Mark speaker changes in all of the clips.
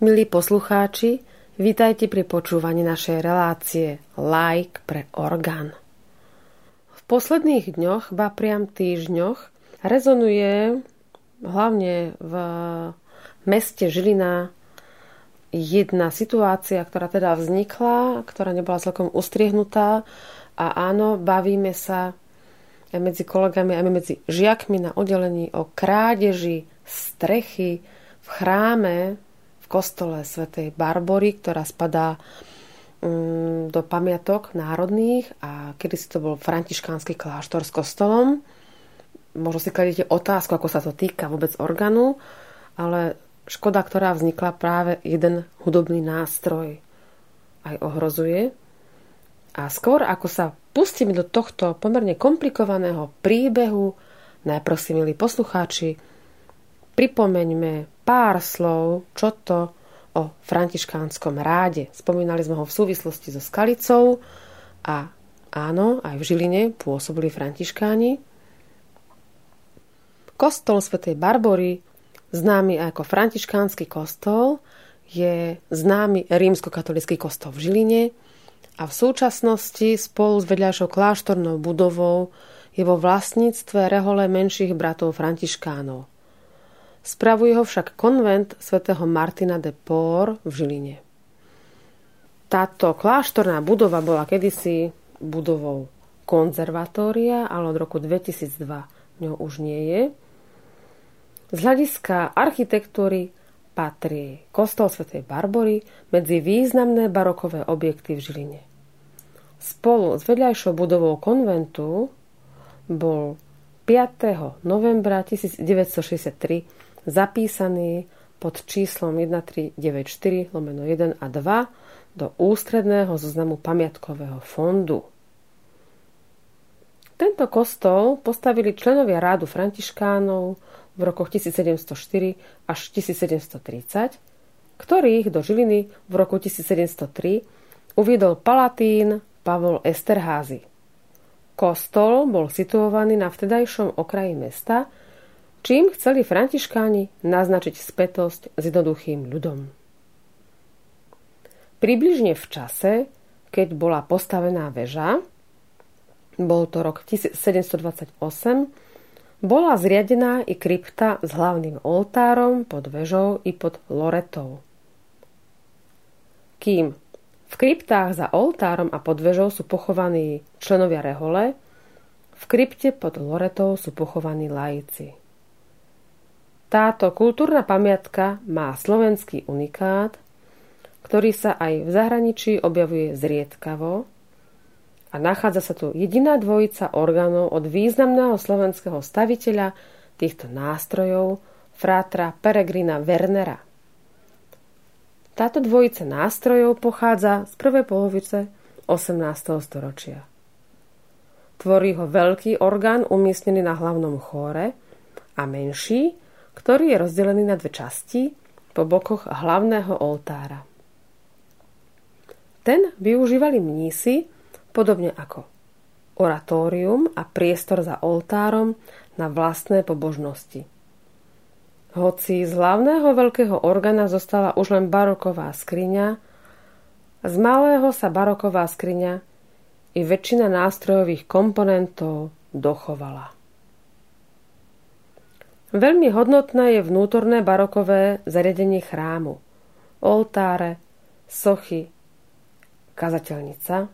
Speaker 1: Milí poslucháči, vítajte pri počúvaní našej relácie Like pre orgán. V posledných dňoch, ba priam týždňoch, rezonuje hlavne v meste Žilina jedna situácia, ktorá teda vznikla, ktorá nebola celkom ustriehnutá a áno, bavíme sa aj medzi kolegami, aj medzi žiakmi na oddelení o krádeži strechy v chráme kostole svätej Barbory, ktorá spadá um, do pamiatok národných a kedy si to bol františkánsky kláštor s kostolom. Možno si kladete otázku, ako sa to týka vôbec orgánu, ale škoda, ktorá vznikla práve jeden hudobný nástroj aj ohrozuje. A skôr ako sa pustíme do tohto pomerne komplikovaného príbehu, najprv si, milí poslucháči, pripomeňme pár slov, čo to o františkánskom ráde. Spomínali sme ho v súvislosti so Skalicou a áno, aj v Žiline pôsobili františkáni. Kostol svätej Barbory, známy ako františkánsky kostol, je známy rímskokatolický kostol v Žiline a v súčasnosti spolu s vedľajšou kláštornou budovou je vo vlastníctve rehole menších bratov františkánov. Spravuje ho však konvent svätého Martina de Por v Žiline. Táto kláštorná budova bola kedysi budovou konzervatória, ale od roku 2002 ňou už nie je. Z hľadiska architektúry patrí kostol svätej Barbory medzi významné barokové objekty v Žiline. Spolu s vedľajšou budovou konventu bol 5. novembra 1963 zapísaný pod číslom 1394 lomeno 1 a 2 do ústredného zoznamu pamiatkového fondu. Tento kostol postavili členovia rádu františkánov v rokoch 1704 až 1730, ktorých do Žiliny v roku 1703 uviedol palatín Pavol Esterházy. Kostol bol situovaný na vtedajšom okraji mesta čím chceli františkáni naznačiť spätosť s jednoduchým ľudom. Približne v čase, keď bola postavená väža, bol to rok 1728, bola zriadená i krypta s hlavným oltárom pod vežou i pod loretou. Kým v kryptách za oltárom a pod vežou sú pochovaní členovia rehole, v krypte pod loretou sú pochovaní laici. Táto kultúrna pamiatka má slovenský unikát, ktorý sa aj v zahraničí objavuje zriedkavo a nachádza sa tu jediná dvojica orgánov od významného slovenského staviteľa týchto nástrojov, frátra Peregrina Wernera. Táto dvojica nástrojov pochádza z prvej polovice 18. storočia. Tvorí ho veľký orgán umiestnený na hlavnom chóre a menší, ktorý je rozdelený na dve časti po bokoch hlavného oltára. Ten využívali mnísi podobne ako oratórium a priestor za oltárom na vlastné pobožnosti. Hoci z hlavného veľkého orgána zostala už len baroková skriňa, z malého sa baroková skriňa i väčšina nástrojových komponentov dochovala. Veľmi hodnotné je vnútorné barokové zariadenie chrámu. Oltáre, sochy, kazateľnica,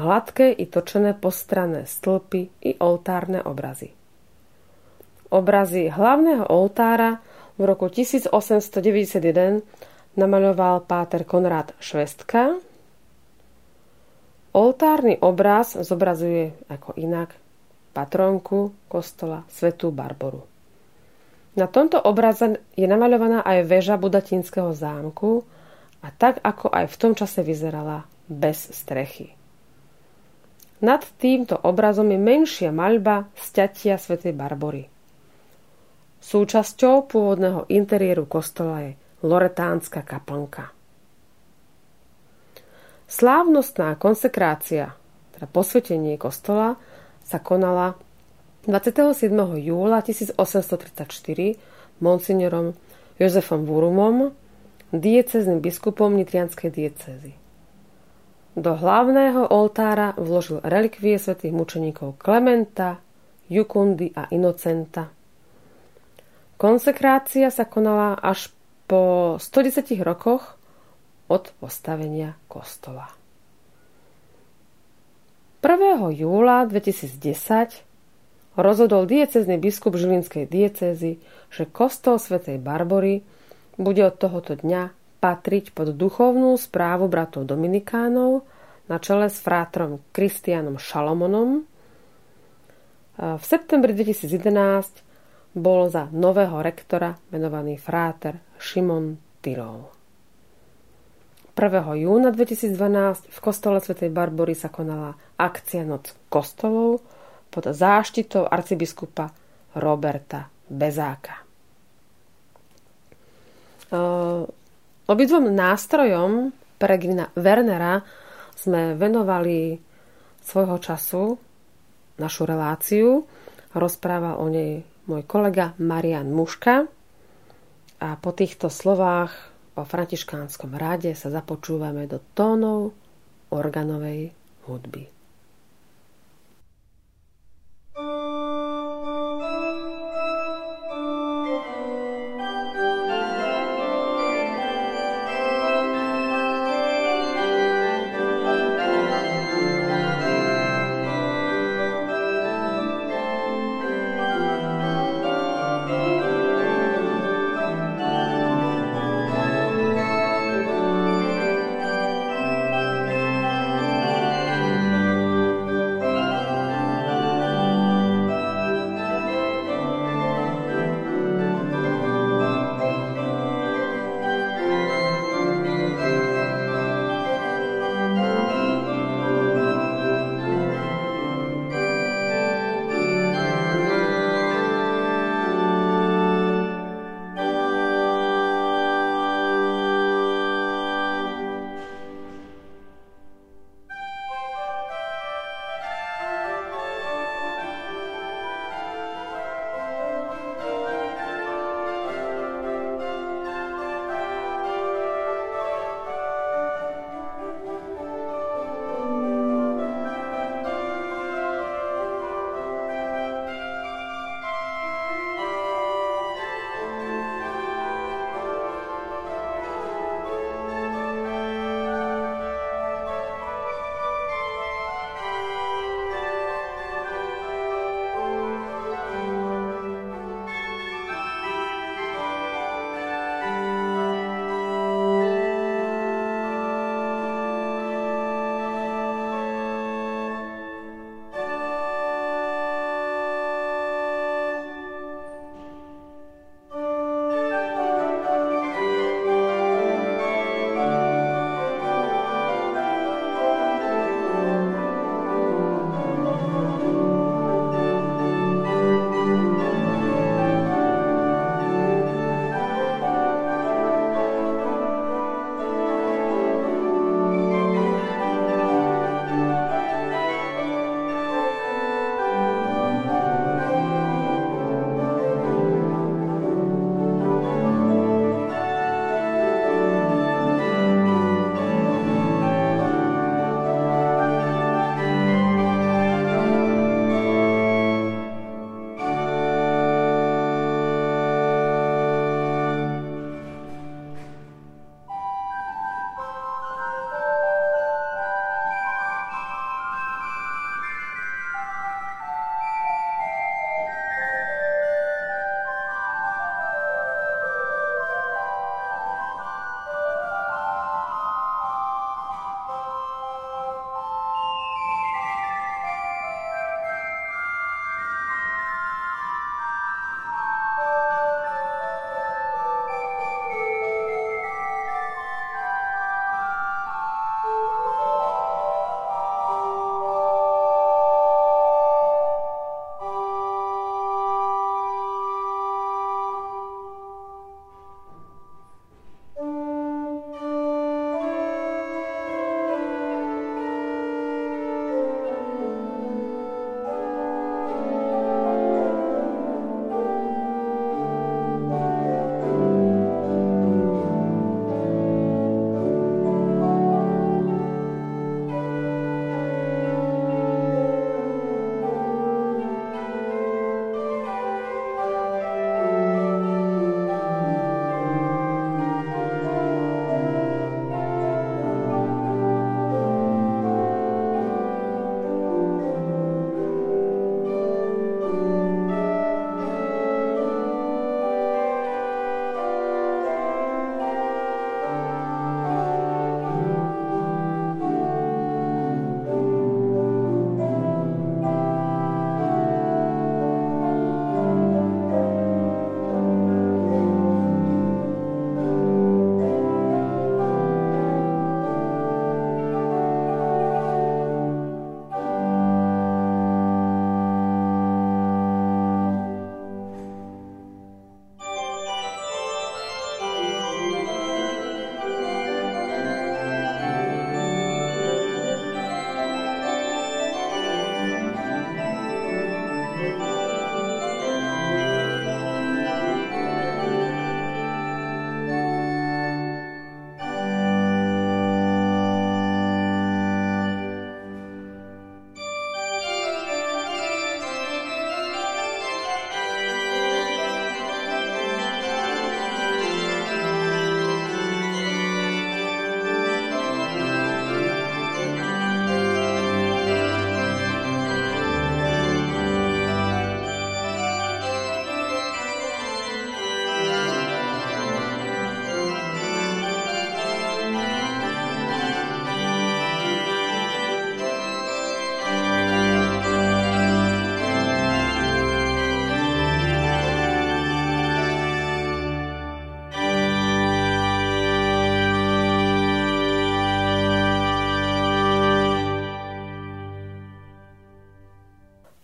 Speaker 1: hladké i točené postranné stĺpy i oltárne obrazy. Obrazy hlavného oltára v roku 1891 namaľoval páter Konrad Švestka. Oltárny obraz zobrazuje ako inak patronku kostola Svetú Barboru. Na tomto obraze je namaľovaná aj väža Budatinského zámku a tak ako aj v tom čase vyzerala bez strechy. Nad týmto obrazom je menšia maľba sťatia svätej Barbory. Súčasťou pôvodného interiéru kostola je loretánska kaplnka. Slávnostná konsekrácia, teda posvetenie kostola, sa konala 27. júla 1834 monsignorom Jozefom Vurumom diecezným biskupom Nitrianskej diecezy. Do hlavného oltára vložil relikvie svätých mučeníkov Klementa, Jukundy a Inocenta. Konsekrácia sa konala až po 110 rokoch od postavenia kostola. 1. júla 2010 rozhodol diecezný biskup Žilinskej diecézy, že kostol svätej Barbory bude od tohoto dňa patriť pod duchovnú správu bratov Dominikánov na čele s frátrom Kristianom Šalomonom. V septembri 2011 bol za nového rektora menovaný fráter Šimon Tyrol. 1. júna 2012 v kostole svätej Barbory sa konala akcia Noc kostolov pod záštitou arcibiskupa Roberta Bezáka. Obidvom nástrojom Peregrina Wernera sme venovali svojho času našu reláciu. Rozprával o nej môj kolega Marian Muška. A po týchto slovách o františkánskom ráde sa započúvame do tónov organovej hudby.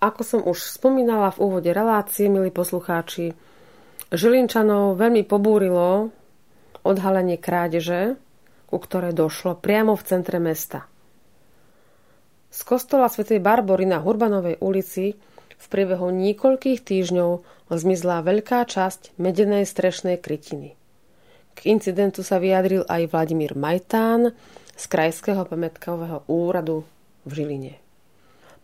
Speaker 1: Ako som už spomínala v úvode relácie, milí poslucháči, Žilinčanov veľmi pobúrilo odhalenie krádeže, ku ktorej došlo priamo v centre mesta. Z kostola svätej Barbory na Hurbanovej ulici v priebehu niekoľkých týždňov zmizla veľká časť medenej strešnej krytiny. K incidentu sa vyjadril aj Vladimír Majtán z Krajského pamätkového úradu v Žiline.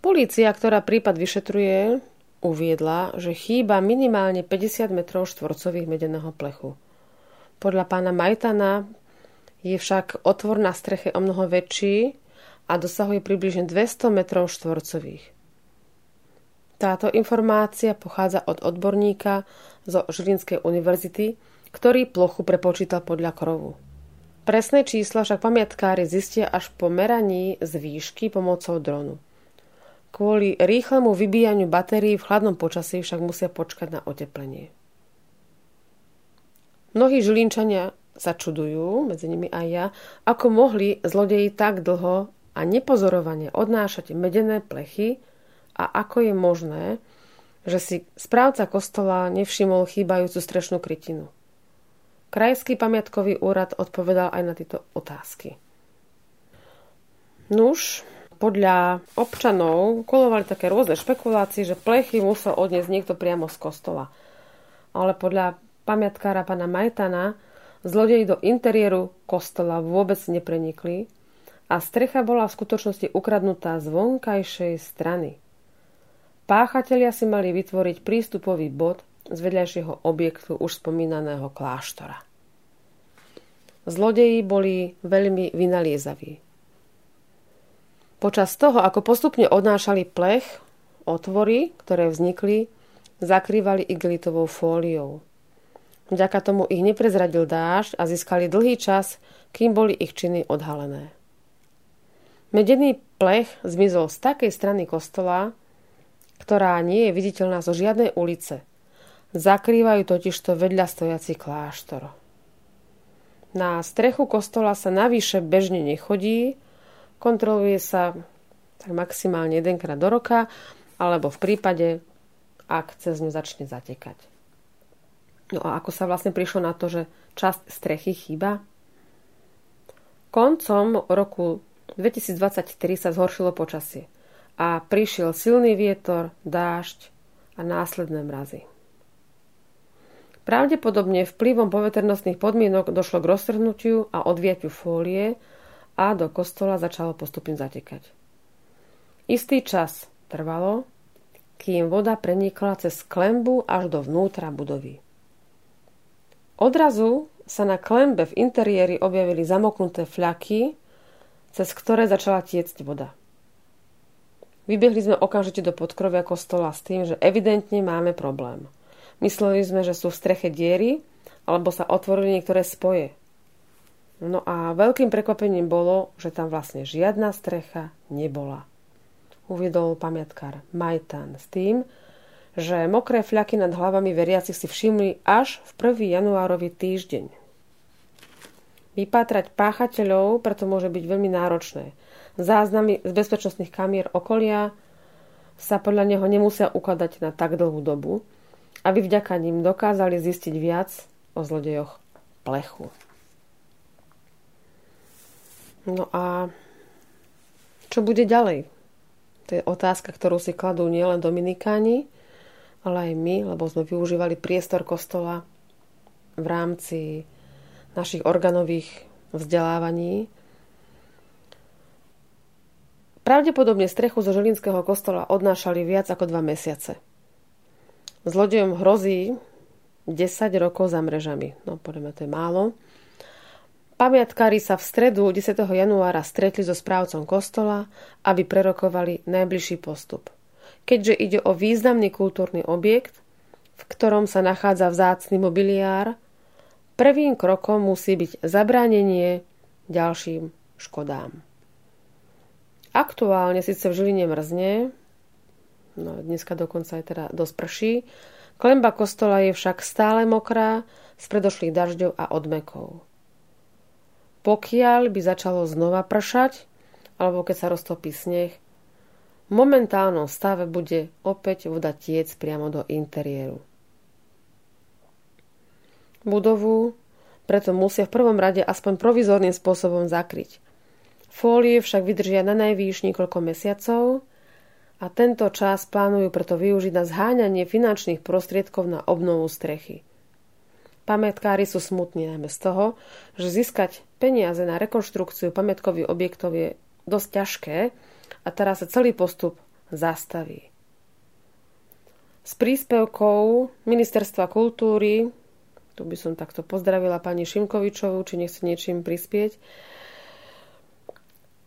Speaker 1: Polícia, ktorá prípad vyšetruje, uviedla, že chýba minimálne 50 metrov štvorcových medeného plechu. Podľa pána Majtana je však otvor na streche o mnoho väčší a dosahuje približne 200 metrov štvorcových. Táto informácia pochádza od odborníka zo Žilinskej univerzity, ktorý plochu prepočítal podľa krovu. Presné čísla však pamiatkári zistia až po meraní z výšky pomocou dronu. Kvôli rýchlemu vybíjaniu batérií v chladnom počasí však musia počkať na oteplenie. Mnohí žilinčania sa čudujú, medzi nimi aj ja, ako mohli zlodeji tak dlho a nepozorovane odnášať medené plechy a ako je možné, že si správca kostola nevšimol chýbajúcu strešnú krytinu. Krajský pamiatkový úrad odpovedal aj na tieto otázky. Nuž, podľa občanov kolovali také rôzne špekulácie, že plechy musel odniesť niekto priamo z kostola. Ale podľa pamiatkára pana Majtana zlodeji do interiéru kostola vôbec neprenikli a strecha bola v skutočnosti ukradnutá z vonkajšej strany. Páchatelia si mali vytvoriť prístupový bod z vedľajšieho objektu už spomínaného kláštora. Zlodeji boli veľmi vynaliezaví. Počas toho, ako postupne odnášali plech, otvory, ktoré vznikli, zakrývali igelitovou fóliou. Vďaka tomu ich neprezradil dážď a získali dlhý čas, kým boli ich činy odhalené. Medený plech zmizol z takej strany kostola, ktorá nie je viditeľná zo žiadnej ulice. Zakrývajú totižto vedľa stojaci kláštor. Na strechu kostola sa navyše bežne nechodí, Kontroluje sa tak maximálne jedenkrát do roka, alebo v prípade, ak cez ňu začne zatekať. No a ako sa vlastne prišlo na to, že časť strechy chýba? Koncom roku 2023 sa zhoršilo počasie a prišiel silný vietor, dážď a následné mrazy. Pravdepodobne vplyvom poveternostných podmienok došlo k roztrhnutiu a odviatiu fólie, a do kostola začalo postupne zatekať. Istý čas trvalo, kým voda prenikla cez klembu až do vnútra budovy. Odrazu sa na klembe v interiéri objavili zamoknuté fľaky, cez ktoré začala tiecť voda. Vybehli sme okamžite do podkrovia kostola s tým, že evidentne máme problém. Mysleli sme, že sú v streche diery, alebo sa otvorili niektoré spoje. No a veľkým prekvapením bolo, že tam vlastne žiadna strecha nebola. Uviedol pamiatkár Majtan s tým, že mokré fľaky nad hlavami veriacich si všimli až v 1. januárový týždeň. Vypátrať páchateľov preto môže byť veľmi náročné. Záznamy z bezpečnostných kamier okolia sa podľa neho nemusia ukladať na tak dlhú dobu, aby vďaka ním dokázali zistiť viac o zlodejoch plechu. No a čo bude ďalej? To je otázka, ktorú si kladú nielen Dominikáni, ale aj my, lebo sme využívali priestor kostola v rámci našich organových vzdelávaní. Pravdepodobne strechu zo Žilinského kostola odnášali viac ako dva mesiace. Zlodejom hrozí 10 rokov za mrežami. No, podľa to je málo. Pamiatkári sa v stredu 10. januára stretli so správcom kostola, aby prerokovali najbližší postup. Keďže ide o významný kultúrny objekt, v ktorom sa nachádza vzácny mobiliár, prvým krokom musí byť zabránenie ďalším škodám. Aktuálne síce v Žiline mrzne, no dneska dokonca aj teda dosť prší, klemba kostola je však stále mokrá z predošlých dažďov a odmekov. Pokiaľ by začalo znova pršať, alebo keď sa roztopí sneh, momentálnom stave bude opäť voda tiec priamo do interiéru. Budovu preto musia v prvom rade aspoň provizorným spôsobom zakryť. Fólie však vydržia na najvýš niekoľko mesiacov a tento čas plánujú preto využiť na zháňanie finančných prostriedkov na obnovu strechy. Pamätkári sú smutní najmä z toho, že získať peniaze na rekonštrukciu pamätkových objektov je dosť ťažké a teraz sa celý postup zastaví. S príspevkou Ministerstva kultúry tu by som takto pozdravila pani Šimkovičovú, či nechce niečím prispieť.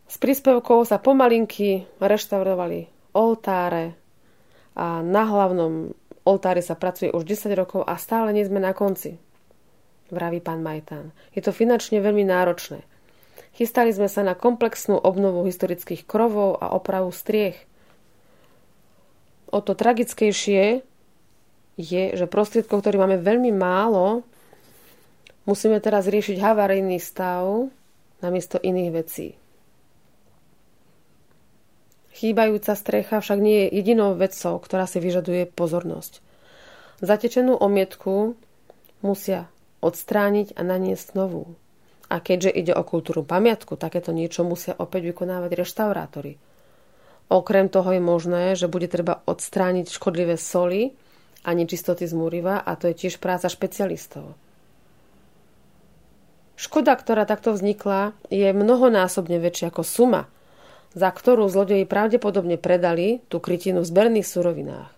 Speaker 1: S príspevkou sa pomalinky reštaurovali oltáre a na hlavnom oltári sa pracuje už 10 rokov a stále nie sme na konci, vraví pán Majtán. Je to finančne veľmi náročné. Chystali sme sa na komplexnú obnovu historických krovov a opravu striech. O to tragickejšie je, že prostriedkov, ktorý máme veľmi málo, musíme teraz riešiť havarijný stav namiesto iných vecí. Chýbajúca strecha však nie je jedinou vecou, ktorá si vyžaduje pozornosť. Zatečenú omietku musia odstrániť a naniesť novú. A keďže ide o kultúru pamiatku, takéto niečo musia opäť vykonávať reštaurátori. Okrem toho je možné, že bude treba odstrániť škodlivé soli, a nečistoty z múriva a to je tiež práca špecialistov. Škoda, ktorá takto vznikla, je mnohonásobne väčšia ako suma, za ktorú zlodeji pravdepodobne predali tú krytinu v zberných surovinách.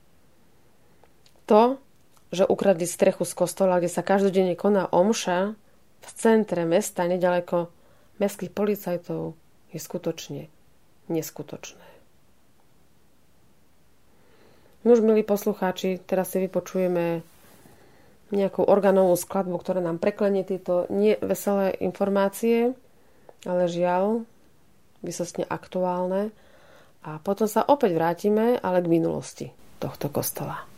Speaker 1: To, že ukradli strechu z kostola, kde sa každodenne koná omša, v centre mesta, nedaleko mestských policajtov, je skutočne neskutočné. Nuž, milí poslucháči, teraz si vypočujeme nejakú organovú skladbu, ktorá nám preklenie tieto neveselé informácie, ale žiaľ, vysostne aktuálne. A potom sa opäť vrátime, ale k minulosti tohto kostola.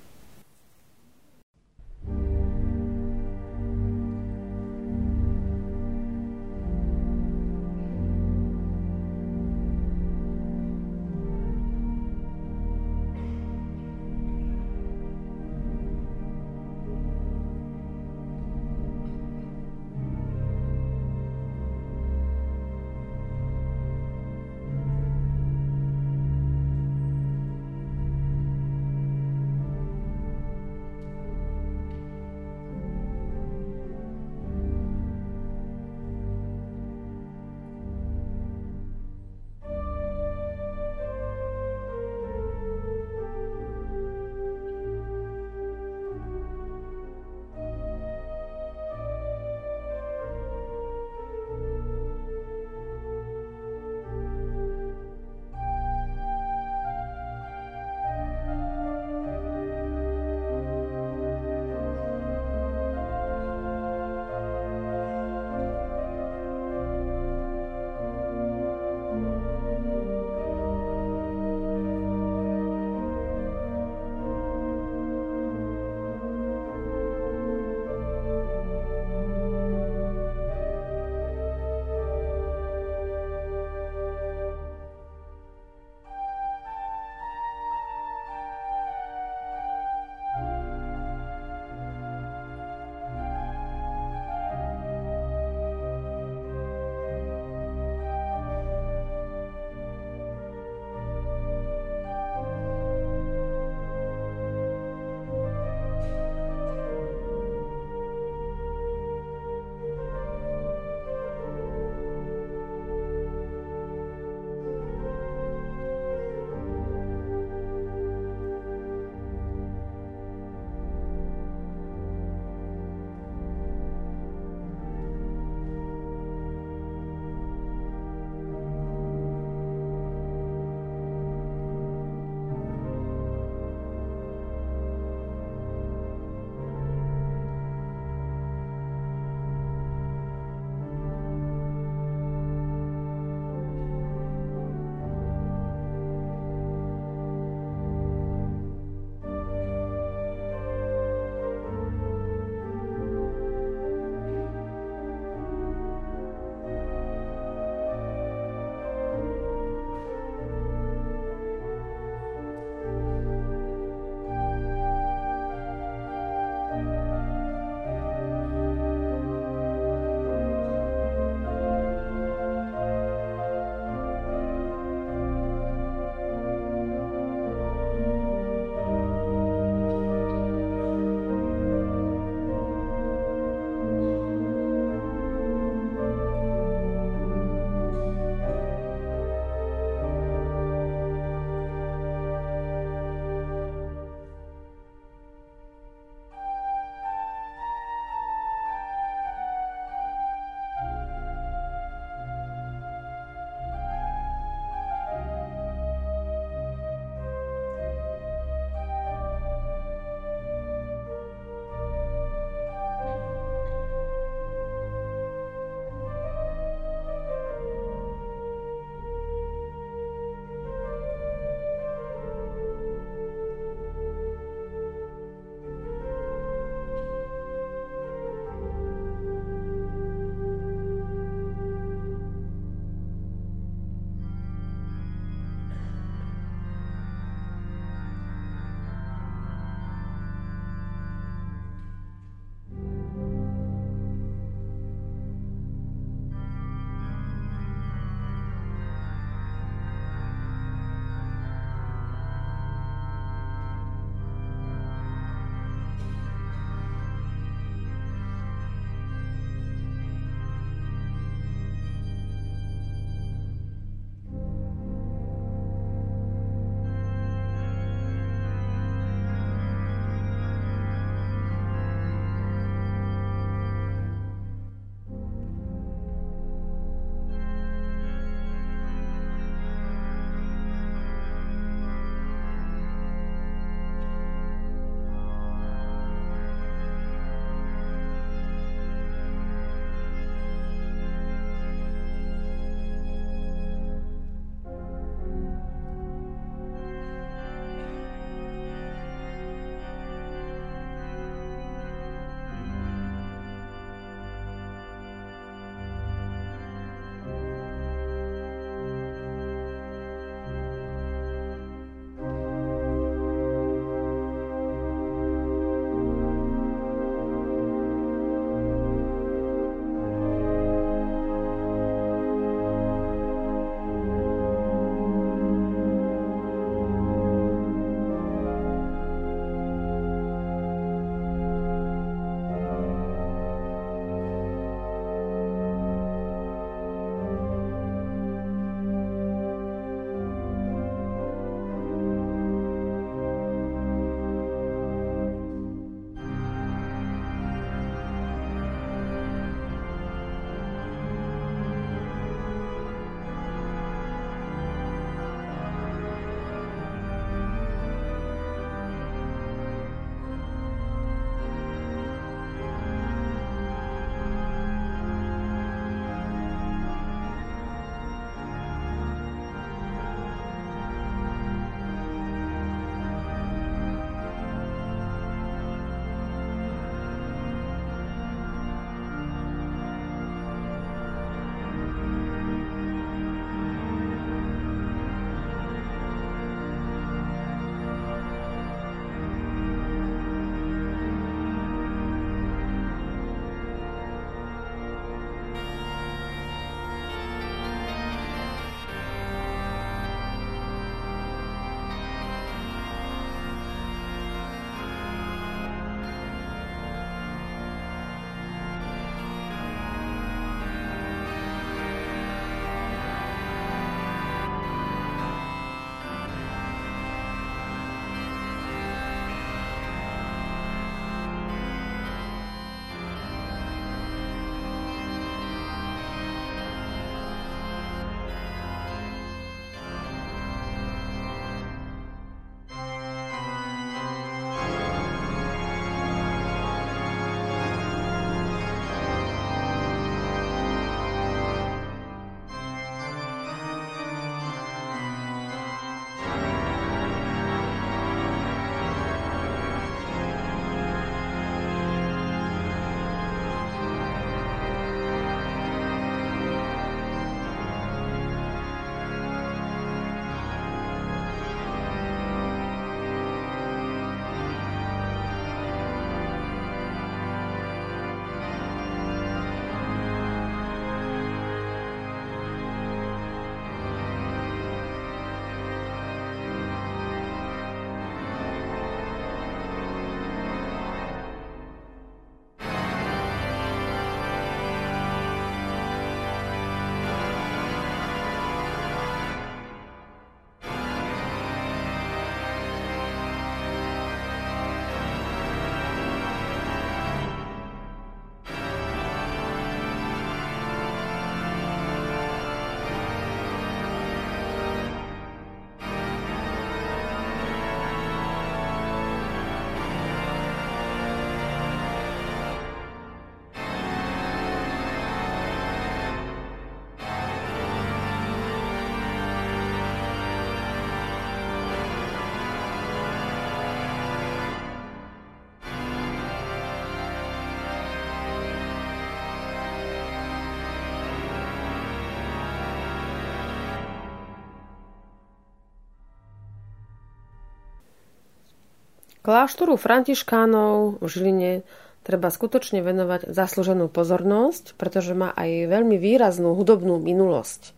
Speaker 1: Kláštoru františkánov v Žiline treba skutočne venovať zaslúženú pozornosť, pretože má aj veľmi výraznú hudobnú minulosť.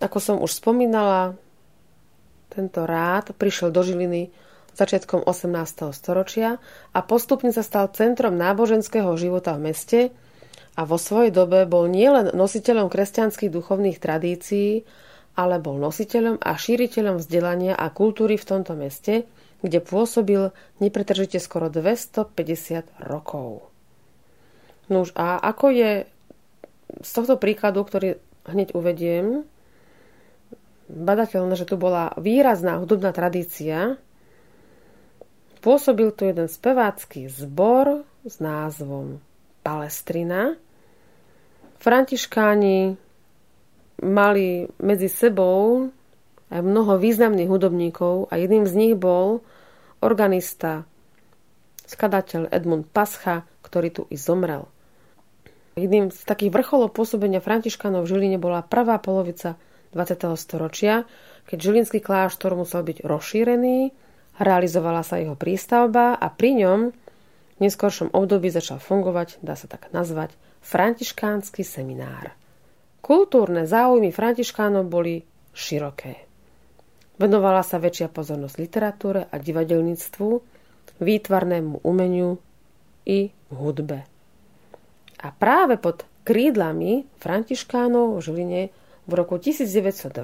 Speaker 1: Ako som už spomínala, tento rád prišiel do Žiliny začiatkom 18. storočia a postupne sa stal centrom náboženského života v meste a vo svojej dobe bol nielen nositeľom kresťanských duchovných tradícií, ale bol nositeľom a šíriteľom vzdelania a kultúry v tomto meste, kde pôsobil nepretržite skoro 250 rokov. Nuž a ako je z tohto príkladu, ktorý hneď uvediem, badateľné, že tu bola výrazná hudobná tradícia. Pôsobil tu jeden spevácky zbor s názvom Palestrina. Františkáni mali medzi sebou mnoho významných hudobníkov a jedným z nich bol organista, skladateľ Edmund Pascha, ktorý tu i zomrel. Jedným z takých vrcholov pôsobenia Františkanov v Žiline bola prvá polovica 20. storočia, keď Žilinský kláštor musel byť rozšírený, realizovala sa jeho prístavba a pri ňom v neskôršom období začal fungovať, dá sa tak nazvať, františkánsky seminár. Kultúrne záujmy františkánov boli široké. Venovala sa väčšia pozornosť literatúre a divadelníctvu, výtvarnému umeniu i hudbe. A práve pod krídlami františkánov v Žiline v roku 1920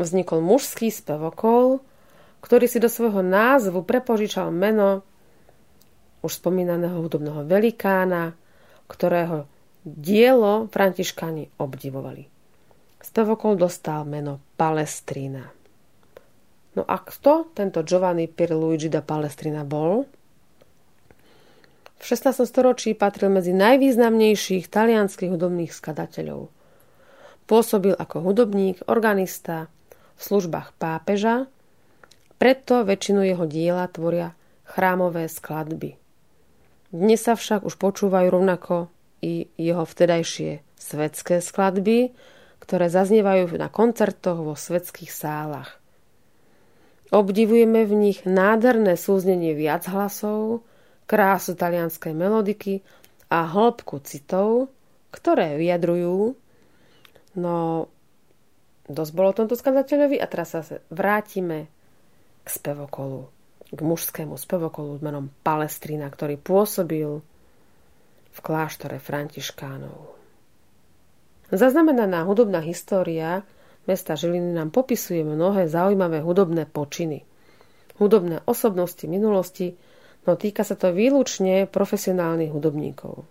Speaker 1: vznikol mužský spevokol, ktorý si do svojho názvu prepožičal meno už spomínaného hudobného velikána, ktorého dielo františkáni obdivovali. Spevokol dostal meno Palestrina. No a kto tento Giovanni Pierluigi da Palestrina bol? V 16. storočí patril medzi najvýznamnejších talianských hudobných skladateľov – Pôsobil ako hudobník, organista v službách pápeža, preto väčšinu jeho diela tvoria chrámové skladby. Dnes sa však už počúvajú rovnako i jeho vtedajšie svetské skladby, ktoré zaznievajú na koncertoch vo svetských sálach. Obdivujeme v nich nádherné súznenie viac hlasov, krásu talianskej melodiky a hĺbku citov, ktoré vyjadrujú, No, dosť bolo tomto skladateľovi a teraz sa vrátime k spevokolu, k mužskému spevokolu menom Palestrina, ktorý pôsobil v kláštore Františkánov. Zaznamenaná hudobná história mesta Žiliny nám popisuje mnohé zaujímavé hudobné počiny. Hudobné osobnosti minulosti, no týka sa to výlučne profesionálnych hudobníkov.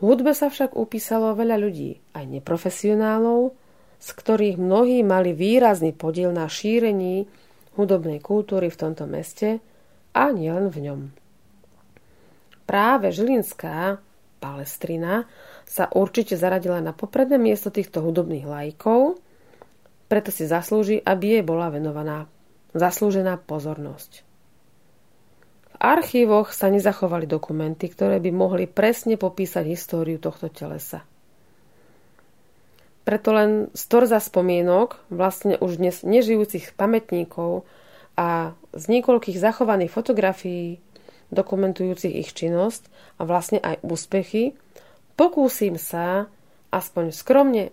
Speaker 1: Hudbe sa však upísalo veľa ľudí, aj neprofesionálov, z ktorých mnohí mali výrazný podiel na šírení hudobnej kultúry v tomto meste a nielen v ňom. Práve Žilinská Palestrina sa určite zaradila na popredné miesto týchto hudobných lajkov, preto si zaslúži, aby jej bola venovaná zaslúžená pozornosť archívoch sa nezachovali dokumenty, ktoré by mohli presne popísať históriu tohto telesa. Preto len z torza spomienok, vlastne už dnes nežijúcich pamätníkov a z niekoľkých zachovaných fotografií dokumentujúcich ich činnosť a vlastne aj úspechy, pokúsim sa aspoň skromne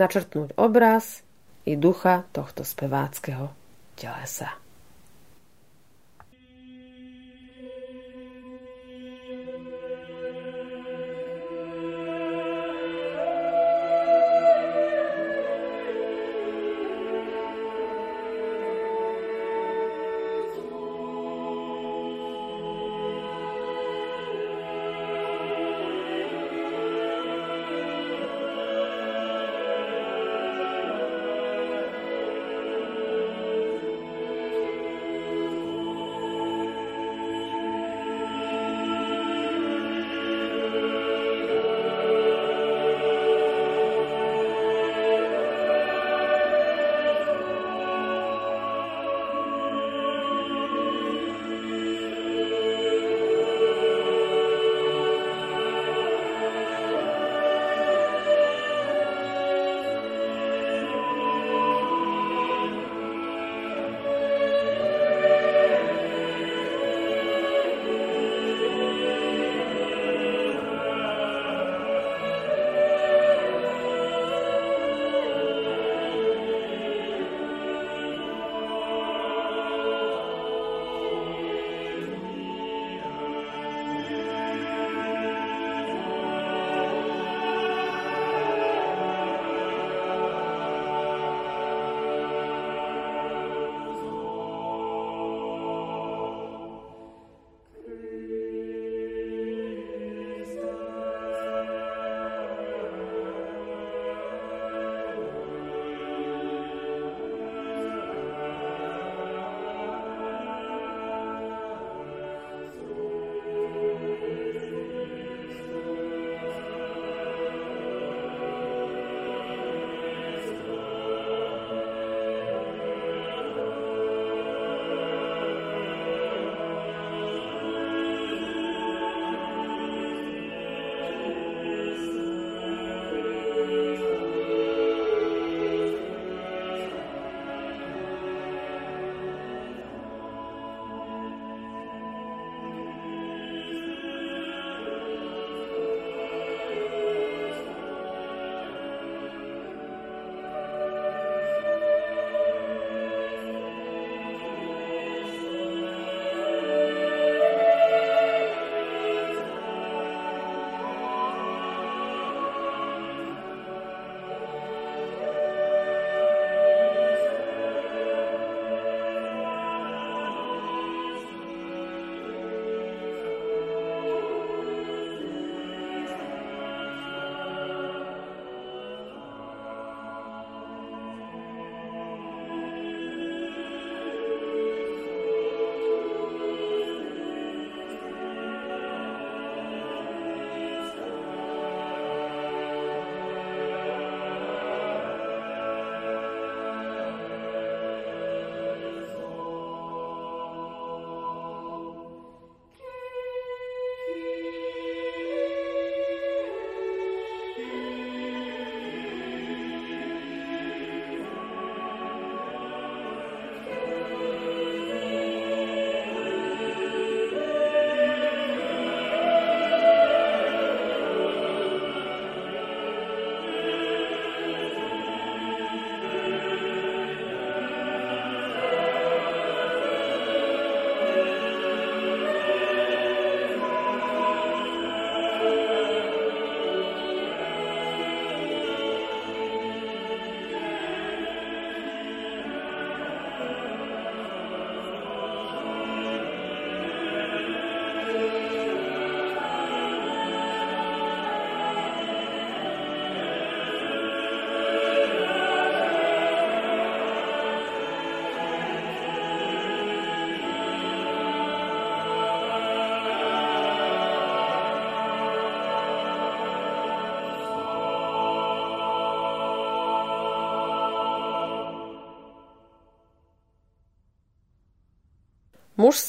Speaker 1: načrtnúť obraz i ducha tohto speváckého telesa.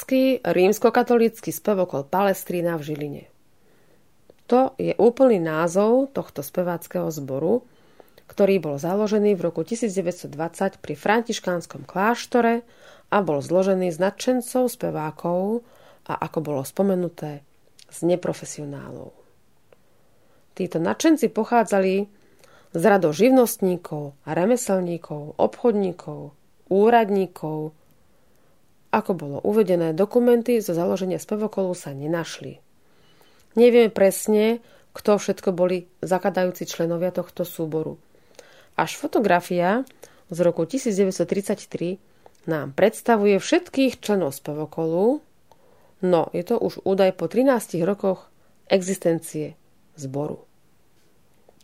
Speaker 1: Mužský rímskokatolícky spevokol Palestrína v Žiline. To je úplný názov tohto speváckého zboru, ktorý bol založený v roku 1920 pri františkánskom kláštore a bol zložený z nadšencov, spevákov a ako bolo spomenuté, z neprofesionálov. Títo nadšenci pochádzali z rado živnostníkov, remeselníkov, obchodníkov, úradníkov. Ako bolo uvedené, dokumenty zo založenia spevokolu sa nenašli. Nevieme presne, kto všetko boli zakladajúci členovia tohto súboru. Až fotografia z roku 1933 nám predstavuje všetkých členov spevokolu, no je to už údaj po 13 rokoch existencie zboru.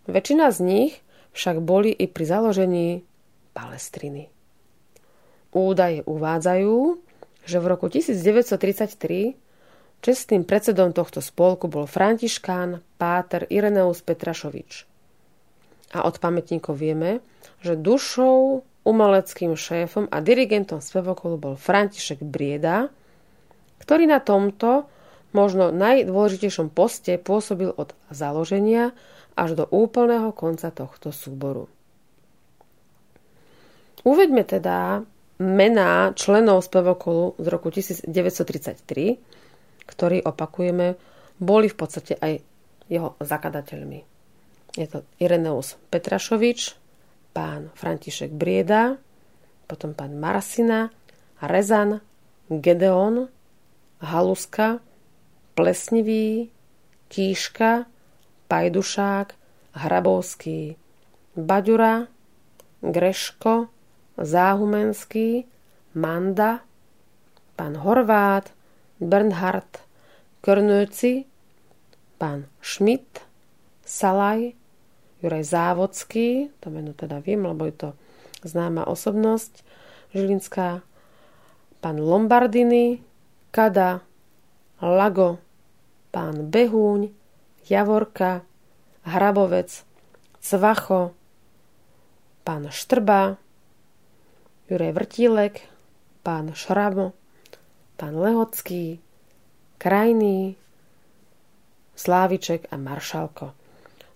Speaker 1: Väčšina z nich však boli i pri založení Palestriny. Údaje uvádzajú, že v roku 1933 čestným predsedom tohto spolku bol františkán Páter Ireneus Petrašovič. A od pamätníkov vieme, že dušou, umeleckým šéfom a dirigentom spevokolu bol František Brieda, ktorý na tomto možno najdôležitejšom poste pôsobil od založenia až do úplného konca tohto súboru. Uveďme teda mená členov spevokolu z roku 1933, ktorí, opakujeme, boli v podstate aj jeho zakladateľmi. Je to Ireneus Petrašovič, pán František Brieda, potom pán Marasina, Rezan, Gedeon, Haluska, Plesnivý, Kíška, Pajdušák, Hrabovský, Baďura, Greško, Záhumenský, Manda, pán Horvát, Bernhard, Krnöci, pán Schmidt, Salaj, Juraj Závodský, to meno teda viem, lebo je to známa osobnosť, Žilinská, pán Lombardiny, Kada, Lago, pán Behúň, Javorka, Hrabovec, Cvacho, pán Štrba, Juraj Vrtílek, pán Šramo, pán Lehocký, Krajný, Sláviček a Maršalko.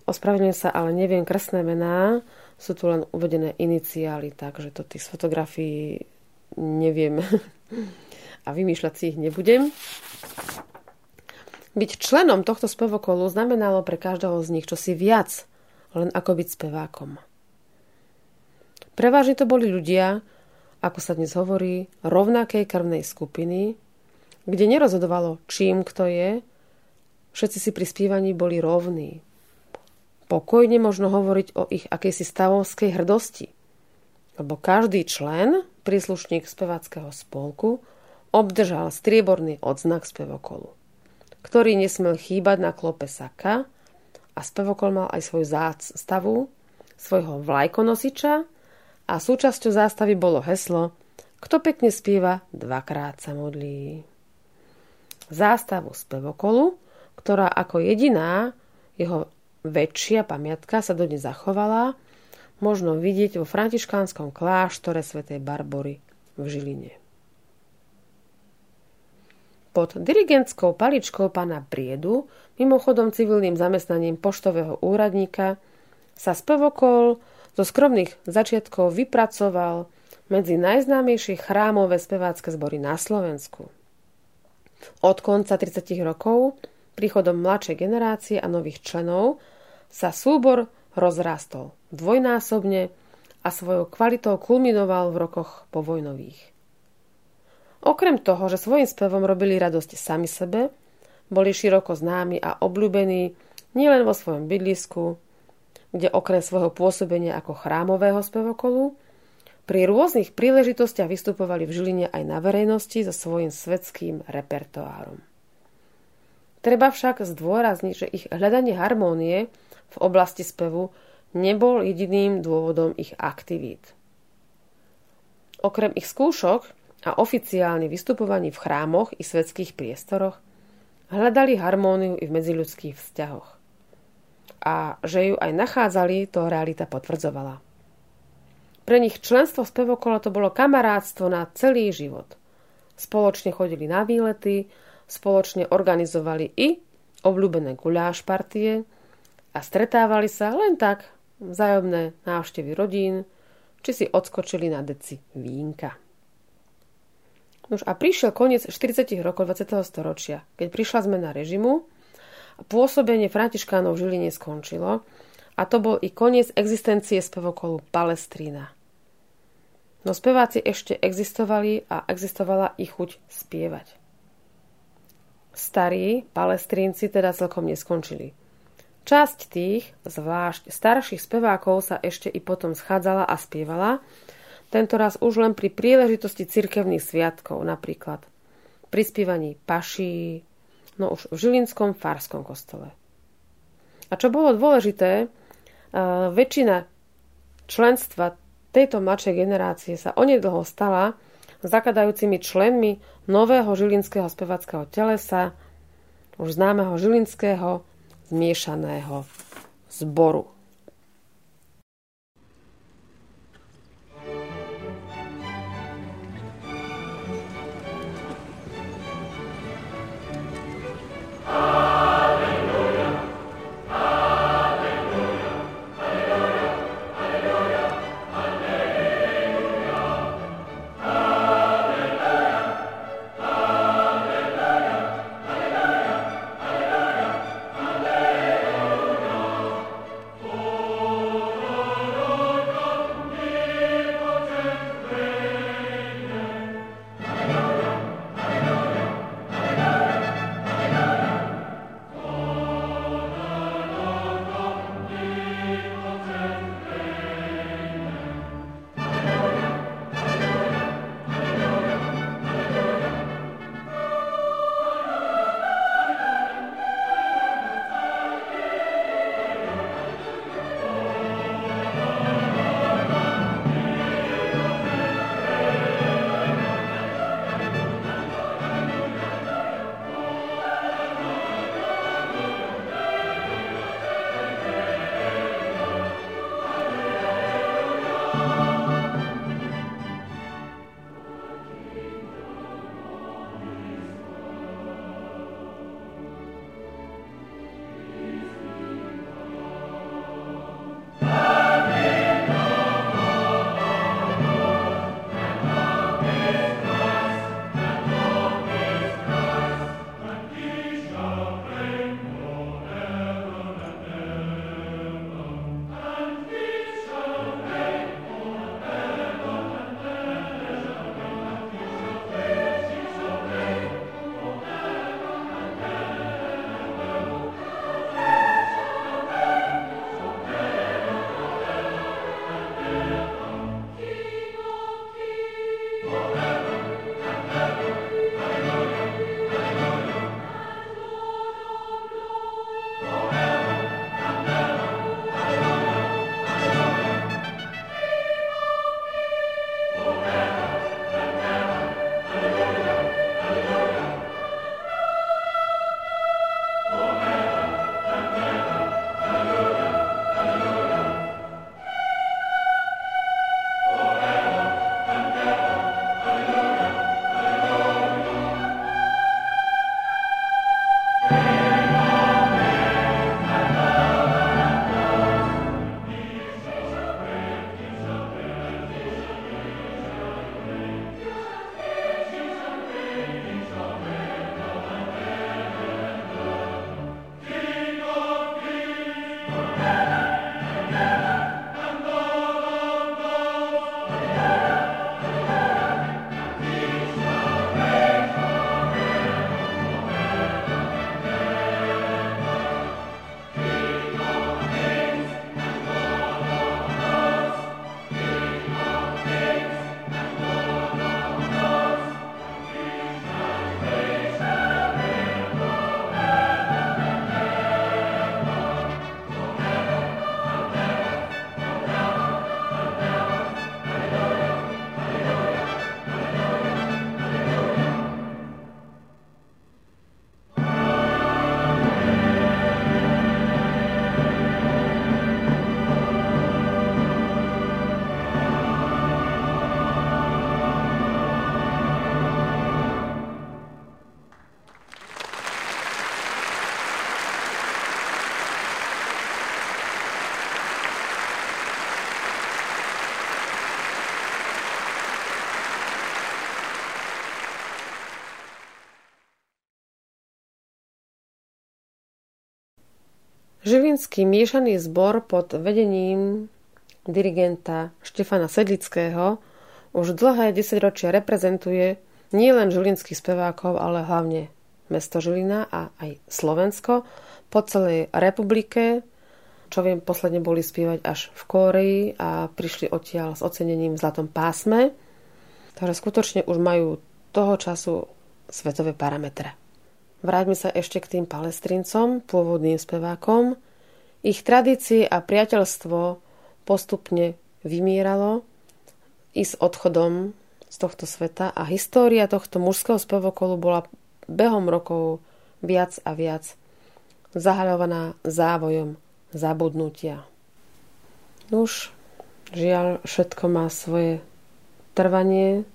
Speaker 1: Ospravedlňujem sa, ale neviem krstné mená, sú tu len uvedené iniciály, takže to tých fotografií neviem a vymýšľať si ich nebudem. Byť členom tohto spevokolu znamenalo pre každého z nich čosi viac, len ako byť spevákom. Prevažne to boli ľudia, ako sa dnes hovorí, rovnakej krvnej skupiny, kde nerozhodovalo, čím kto je, všetci si pri spívaní boli rovní. Pokojne možno hovoriť o ich akejsi stavovskej hrdosti, lebo každý člen, príslušník speváckého spolku, obdržal strieborný odznak spevokolu ktorý nesmel chýbať na klope saka a spevokol mal aj svoju zástavu, svojho vlajkonosiča a súčasťou zástavy bolo heslo Kto pekne spieva, dvakrát sa modlí. Zástavu spevokolu, ktorá ako jediná jeho väčšia pamiatka sa dodnes zachovala, možno vidieť vo františkánskom kláštore svätej Barbory v Žiline. Pod dirigentskou paličkou pána Priedu, mimochodom civilným zamestnaním poštového úradníka, sa spevokol zo skromných začiatkov vypracoval medzi najznámejšie chrámové spevácké zbory na Slovensku. Od konca 30 rokov, príchodom mladšej generácie a nových členov, sa súbor rozrastol dvojnásobne a svojou kvalitou kulminoval v rokoch povojnových. Okrem toho, že svojim spevom robili radosť sami sebe, boli široko známi a obľúbení nielen vo svojom bydlisku, kde okrem svojho pôsobenia ako chrámového spevokolu, pri rôznych príležitostiach vystupovali v Žiline aj na verejnosti so svojím svetským repertoárom. Treba však zdôrazniť, že ich hľadanie harmónie v oblasti spevu nebol jediným dôvodom ich aktivít. Okrem ich skúšok a oficiálne vystupovaní v chrámoch i svetských priestoroch hľadali harmóniu i v medziľudských vzťahoch. A že ju aj nachádzali, to realita potvrdzovala. Pre nich členstvo v spevokola to bolo kamarátstvo na celý život. Spoločne chodili na výlety, spoločne organizovali i obľúbené guľáš partie a stretávali sa len tak vzájomné návštevy rodín, či si odskočili na deci vínka. Nož a prišiel koniec 40. rokov 20. storočia, keď prišla zmena režimu pôsobenie františkánov v Žiline skončilo a to bol i koniec existencie spevokolu Palestrína. No speváci ešte existovali a existovala ich chuť spievať. Starí palestrínci teda celkom neskončili. Časť tých, zvlášť starších spevákov, sa ešte i potom schádzala a spievala, tento raz už len pri príležitosti cirkevných sviatkov, napríklad pri spievaní paší, no už v Žilinskom farskom kostole. A čo bolo dôležité, väčšina členstva tejto mladšej generácie sa onedlho stala zakladajúcimi členmi nového žilinského spevackého telesa, už známeho žilinského zmiešaného zboru. Žilinský miešaný zbor pod vedením dirigenta Štefana Sedlického už dlhé desaťročia reprezentuje nielen žilinských spevákov, ale hlavne mesto Žilina a aj Slovensko po celej republike. Čo viem, posledne boli spievať až v Kóreji a prišli odtiaľ s ocenením v Zlatom pásme, ktoré skutočne už majú toho času svetové parametre. Vráťme sa ešte k tým palestrincom, pôvodným spevákom. Ich tradície a priateľstvo postupne vymíralo i s odchodom z tohto sveta a história tohto mužského spevokolu bola behom rokov viac a viac zahaľovaná závojom zabudnutia. Už žiaľ, všetko má svoje trvanie,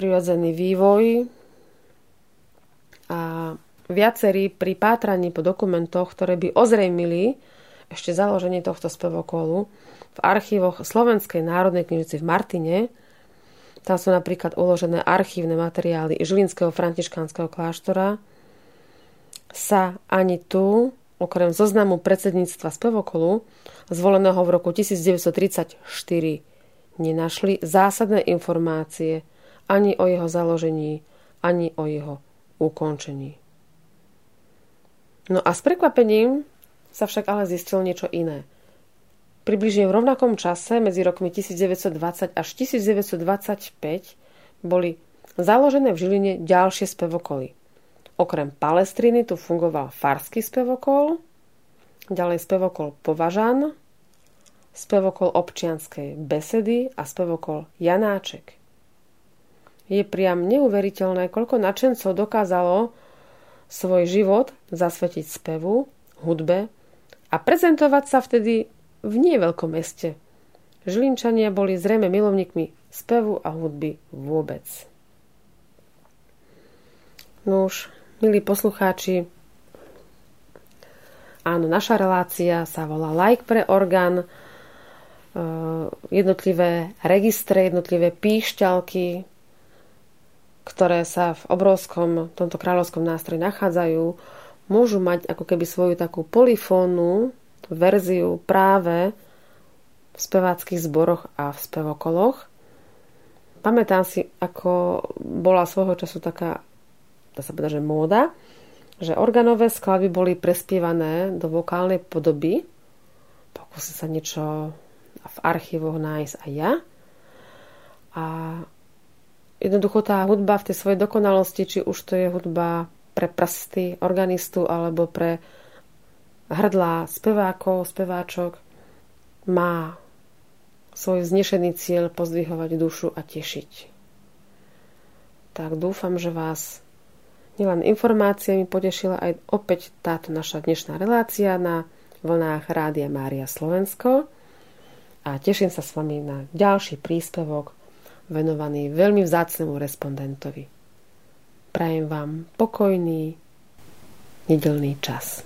Speaker 1: prirodzený vývoj, a viacerí pri pátraní po dokumentoch, ktoré by ozrejmili ešte založenie tohto spevokolu v archívoch Slovenskej národnej knižnici v Martine, tam sú napríklad uložené archívne materiály Žilinského františkánskeho kláštora, sa ani tu, okrem zoznamu predsedníctva spevokolu, zvoleného v roku 1934, nenašli zásadné informácie ani o jeho založení, ani o jeho ukončení. No a s prekvapením sa však ale zistilo niečo iné. Približne v rovnakom čase, medzi rokmi 1920 až 1925, boli založené v Žiline ďalšie spevokoly. Okrem Palestriny tu fungoval farský spevokol, ďalej spevokol Považan, spevokol občianskej besedy a spevokol Janáček. Je priam neuveriteľné, koľko nadšencov dokázalo svoj život zasvetiť spevu, hudbe a prezentovať sa vtedy v nieveľkom meste. Žilinčania boli zrejme milovníkmi spevu a hudby vôbec. No už, milí poslucháči, áno, naša relácia sa volá Like pre orgán, jednotlivé registre, jednotlivé píšťalky, ktoré sa v obrovskom tomto kráľovskom nástroji nachádzajú, môžu mať ako keby svoju takú polifónnu verziu práve v speváckých zboroch a v spevokoloch. Pamätám si, ako bola svojho času taká, dá sa povedať, že móda, že organové skladby boli prespievané do vokálnej podoby. Pokúsim sa niečo v archívoch nájsť aj ja. A jednoducho tá hudba v tej svojej dokonalosti, či už to je hudba pre prsty organistu alebo pre hrdlá spevákov, speváčok, má svoj znešený cieľ pozdvihovať dušu a tešiť. Tak dúfam, že vás nielen informáciami potešila aj opäť táto naša dnešná relácia na vlnách Rádia Mária Slovensko a teším sa s vami na ďalší príspevok venovaný veľmi vzácnemu respondentovi. Prajem vám pokojný nedelný čas.